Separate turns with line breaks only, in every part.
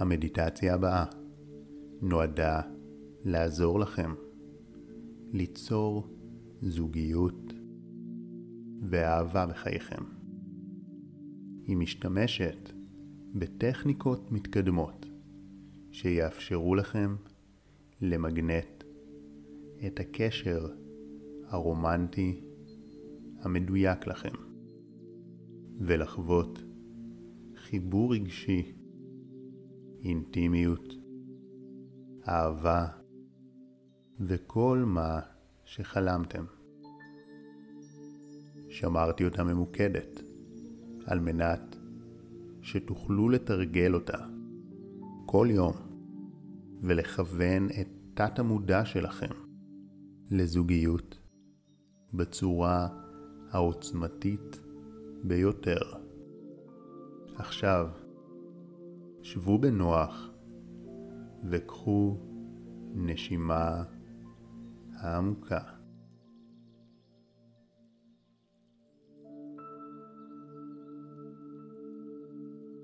המדיטציה הבאה נועדה לעזור לכם ליצור זוגיות ואהבה בחייכם. היא משתמשת בטכניקות מתקדמות שיאפשרו לכם למגנט את הקשר הרומנטי המדויק לכם ולחוות חיבור רגשי, אינטימיות, אהבה וכל מה שחלמתם. שמרתי אותה ממוקדת על מנת שתוכלו לתרגל אותה כל יום ולכוון את תת המודע שלכם לזוגיות בצורה העוצמתית ביותר. עכשיו, שבו בנוח וקחו נשימה העמוקה.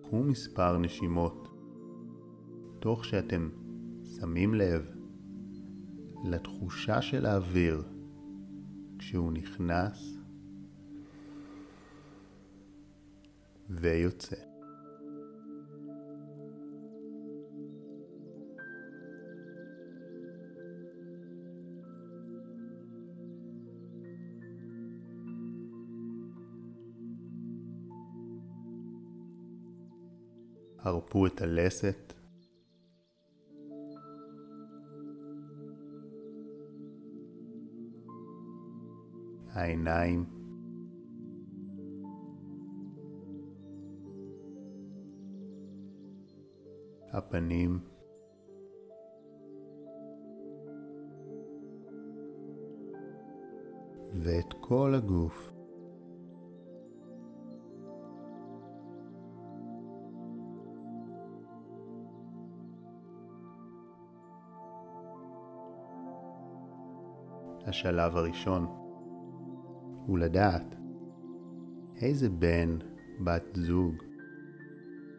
קחו מספר נשימות, תוך שאתם שמים לב לתחושה של האוויר כשהוא נכנס ויוצא. הרפו את הלסת. העיניים. הפנים. ואת כל הגוף. השלב הראשון הוא לדעת איזה בן, בת זוג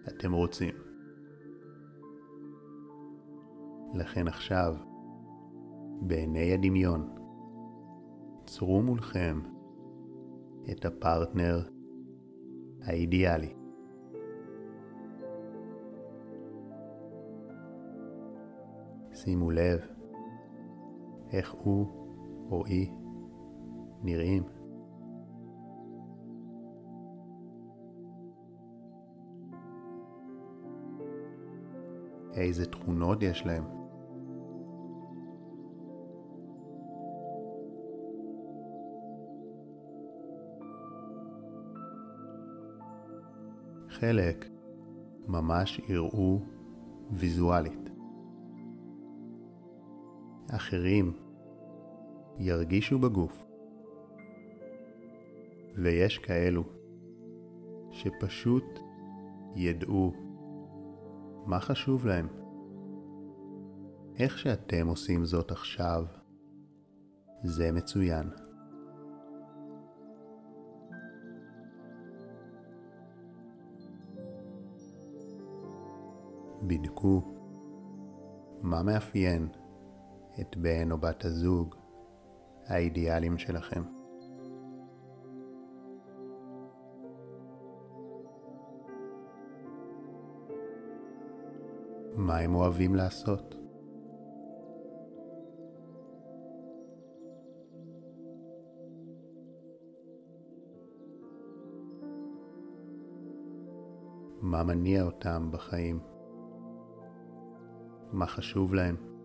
אתם רוצים. לכן עכשיו, בעיני הדמיון, צרו מולכם את הפרטנר האידיאלי. שימו לב איך הוא או אי נראים. איזה תכונות יש להם. חלק ממש יראו ויזואלית. אחרים ירגישו בגוף. ויש כאלו שפשוט ידעו מה חשוב להם. איך שאתם עושים זאת עכשיו, זה מצוין. בדקו מה מאפיין את בן או בת הזוג האידיאליים שלכם. מה הם אוהבים לעשות? מה מניע אותם בחיים? מה חשוב להם?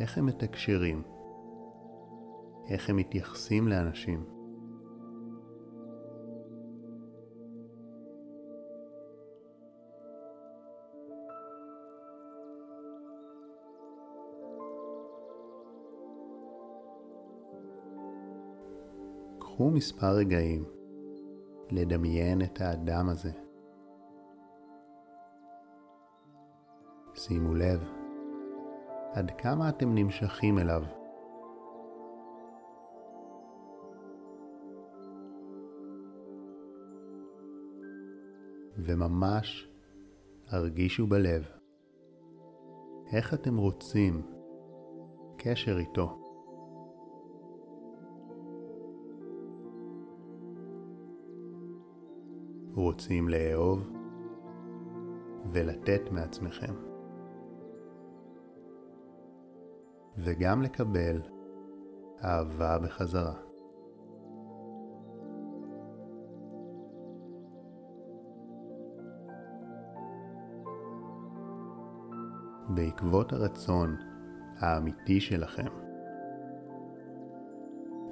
איך הם מתקשרים, איך הם מתייחסים לאנשים. קחו מספר רגעים לדמיין את האדם הזה. שימו לב עד כמה אתם נמשכים אליו. וממש הרגישו בלב איך אתם רוצים קשר איתו. רוצים לאהוב ולתת מעצמכם. וגם לקבל אהבה בחזרה. בעקבות הרצון האמיתי שלכם.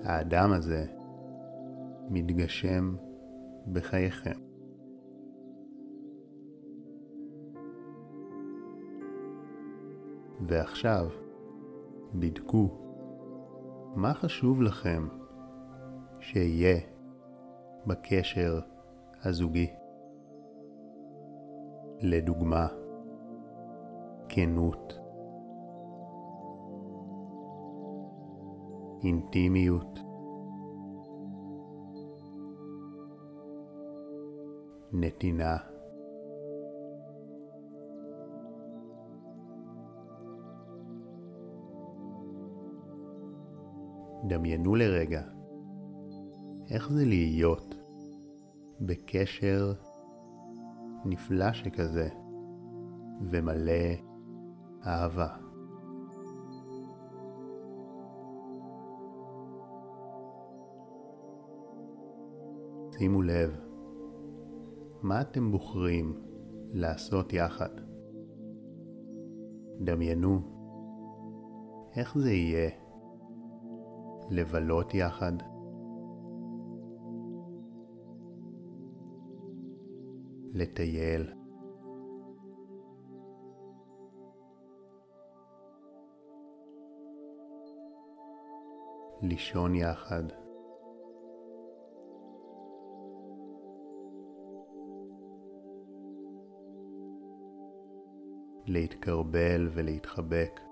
האדם הזה מתגשם בחייכם. ועכשיו, בדקו מה חשוב לכם שיהיה בקשר הזוגי. לדוגמה, כנות, אינטימיות, נתינה. דמיינו לרגע איך זה להיות בקשר נפלא שכזה ומלא אהבה. שימו לב, מה אתם בוחרים לעשות יחד? דמיינו איך זה יהיה לבלות יחד. לטייל. לישון יחד. להתקרבל ולהתחבק.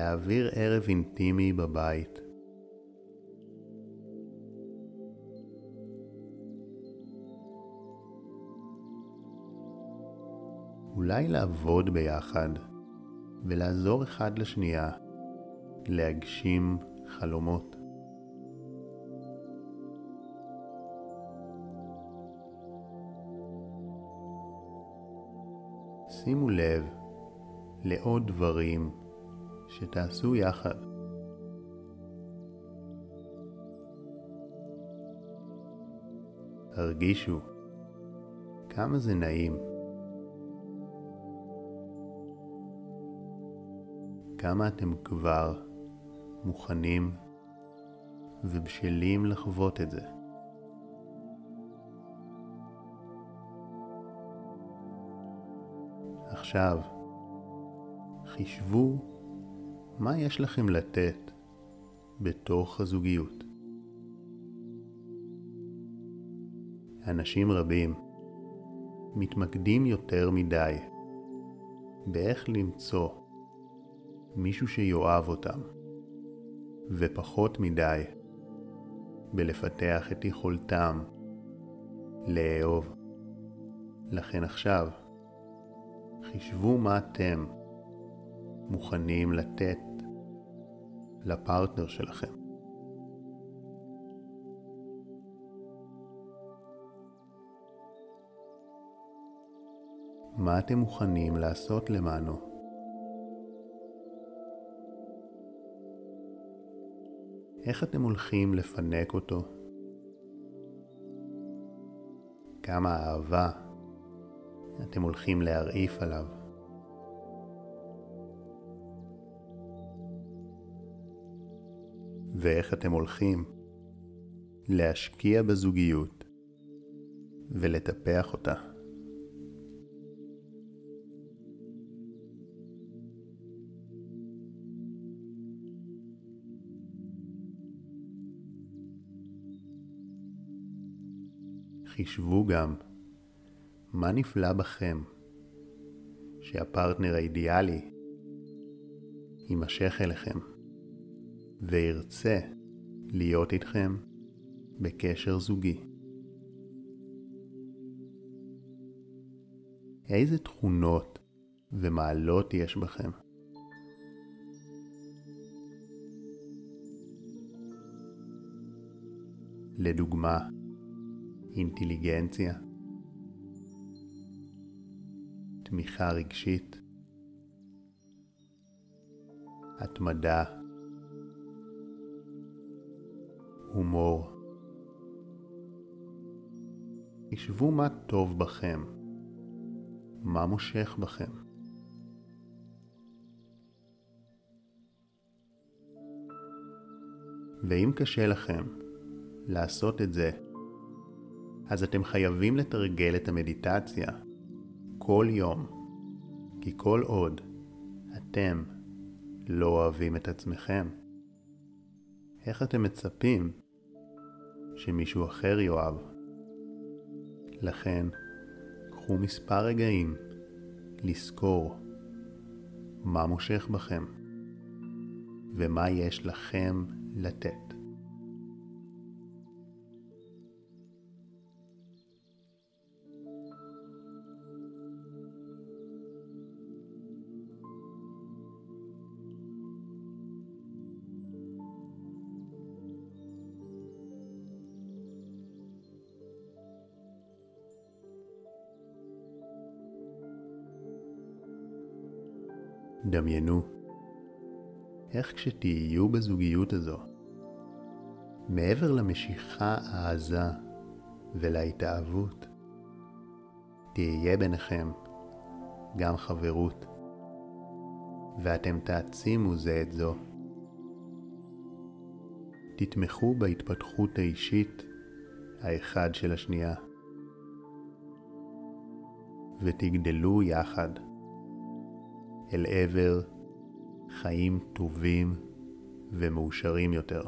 להעביר ערב אינטימי בבית. אולי לעבוד ביחד ולעזור אחד לשנייה להגשים חלומות. שימו לב לעוד דברים שתעשו יחד. הרגישו כמה זה נעים. כמה אתם כבר מוכנים ובשלים לחוות את זה. עכשיו, חישבו מה יש לכם לתת בתוך הזוגיות. אנשים רבים מתמקדים יותר מדי באיך למצוא מישהו שיאהב אותם, ופחות מדי בלפתח את יכולתם לאהוב. לכן עכשיו, חישבו מה אתם מוכנים לתת לפרטנר שלכם. מה אתם מוכנים לעשות למענו? איך אתם הולכים לפנק אותו? כמה אהבה אתם הולכים להרעיף עליו? ואיך אתם הולכים להשקיע בזוגיות ולטפח אותה. חישבו גם מה נפלא בכם שהפרטנר האידיאלי יימשך אליכם וירצה להיות איתכם בקשר זוגי. איזה תכונות ומעלות יש בכם? לדוגמה, אינטליגנציה, תמיכה רגשית, התמדה, הומור. תשבו מה טוב בכם, מה מושך בכם. ואם קשה לכם לעשות את זה, אז אתם חייבים לתרגל את המדיטציה כל יום, כי כל עוד אתם לא אוהבים את עצמכם, איך אתם מצפים שמישהו אחר יאהב? לכן, קחו מספר רגעים לזכור מה מושך בכם ומה יש לכם לתת. דמיינו איך כשתהיו בזוגיות הזו, מעבר למשיכה העזה ולהתאהבות, תהיה ביניכם גם חברות, ואתם תעצימו זה את זו. תתמכו בהתפתחות האישית האחד של השנייה, ותגדלו יחד. אל עבר חיים טובים ומאושרים יותר.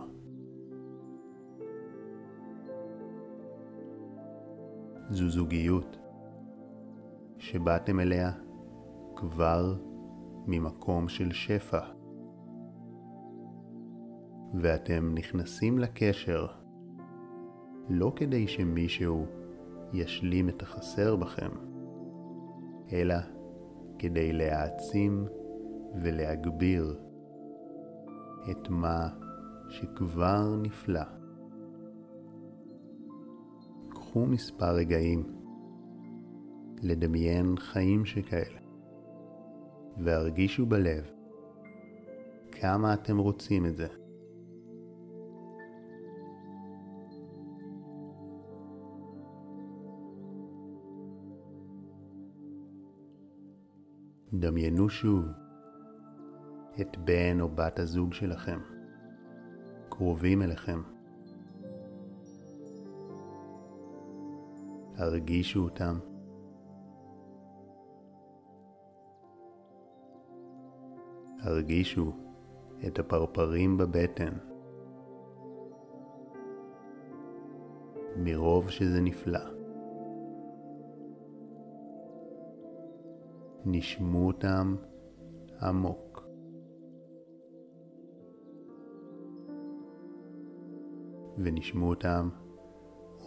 זו זוגיות שבאתם אליה כבר ממקום של שפע, ואתם נכנסים לקשר לא כדי שמישהו ישלים את החסר בכם, אלא כדי להעצים ולהגביר את מה שכבר נפלא. קחו מספר רגעים לדמיין חיים שכאלה, והרגישו בלב כמה אתם רוצים את זה. דמיינו שוב את בן או בת הזוג שלכם, קרובים אליכם. הרגישו אותם. הרגישו את הפרפרים בבטן. מרוב שזה נפלא. נשמו אותם עמוק. ונשמו אותם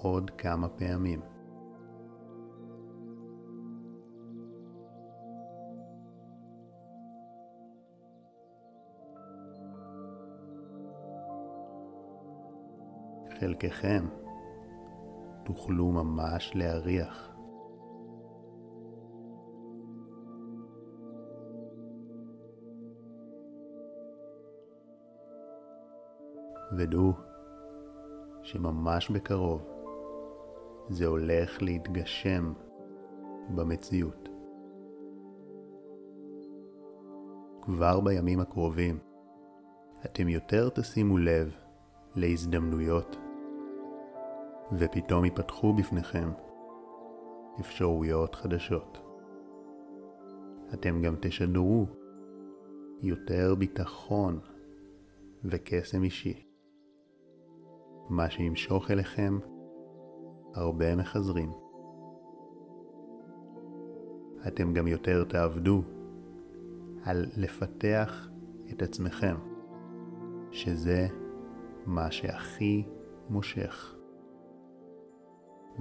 עוד כמה פעמים. חלקכם תוכלו ממש להריח ודעו שממש בקרוב זה הולך להתגשם במציאות. כבר בימים הקרובים אתם יותר תשימו לב להזדמנויות, ופתאום ייפתחו בפניכם אפשרויות חדשות. אתם גם תשדרו יותר ביטחון וקסם אישי. מה שימשוך אליכם הרבה מחזרים. אתם גם יותר תעבדו על לפתח את עצמכם, שזה מה שהכי מושך.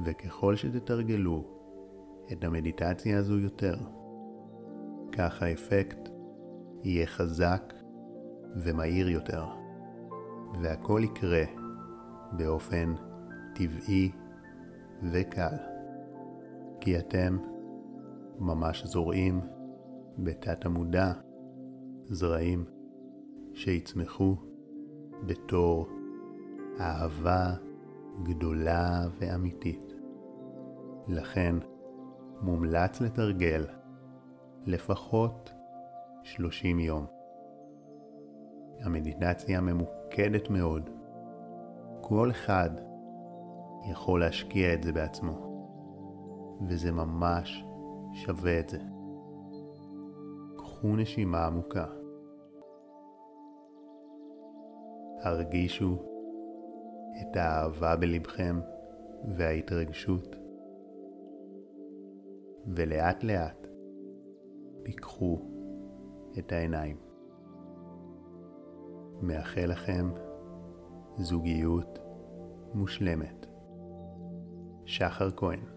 וככל שתתרגלו את המדיטציה הזו יותר, כך האפקט יהיה חזק ומהיר יותר, והכל יקרה באופן טבעי וקל, כי אתם ממש זורעים בתת המודע זרעים שיצמחו בתור אהבה גדולה ואמיתית. לכן מומלץ לתרגל לפחות 30 יום. המדיטציה ממוקדת מאוד. כל אחד יכול להשקיע את זה בעצמו, וזה ממש שווה את זה. קחו נשימה עמוקה. הרגישו את האהבה בלבכם וההתרגשות, ולאט לאט פיקחו את העיניים. מאחל לכם זוגיות מושלמת. שחר כהן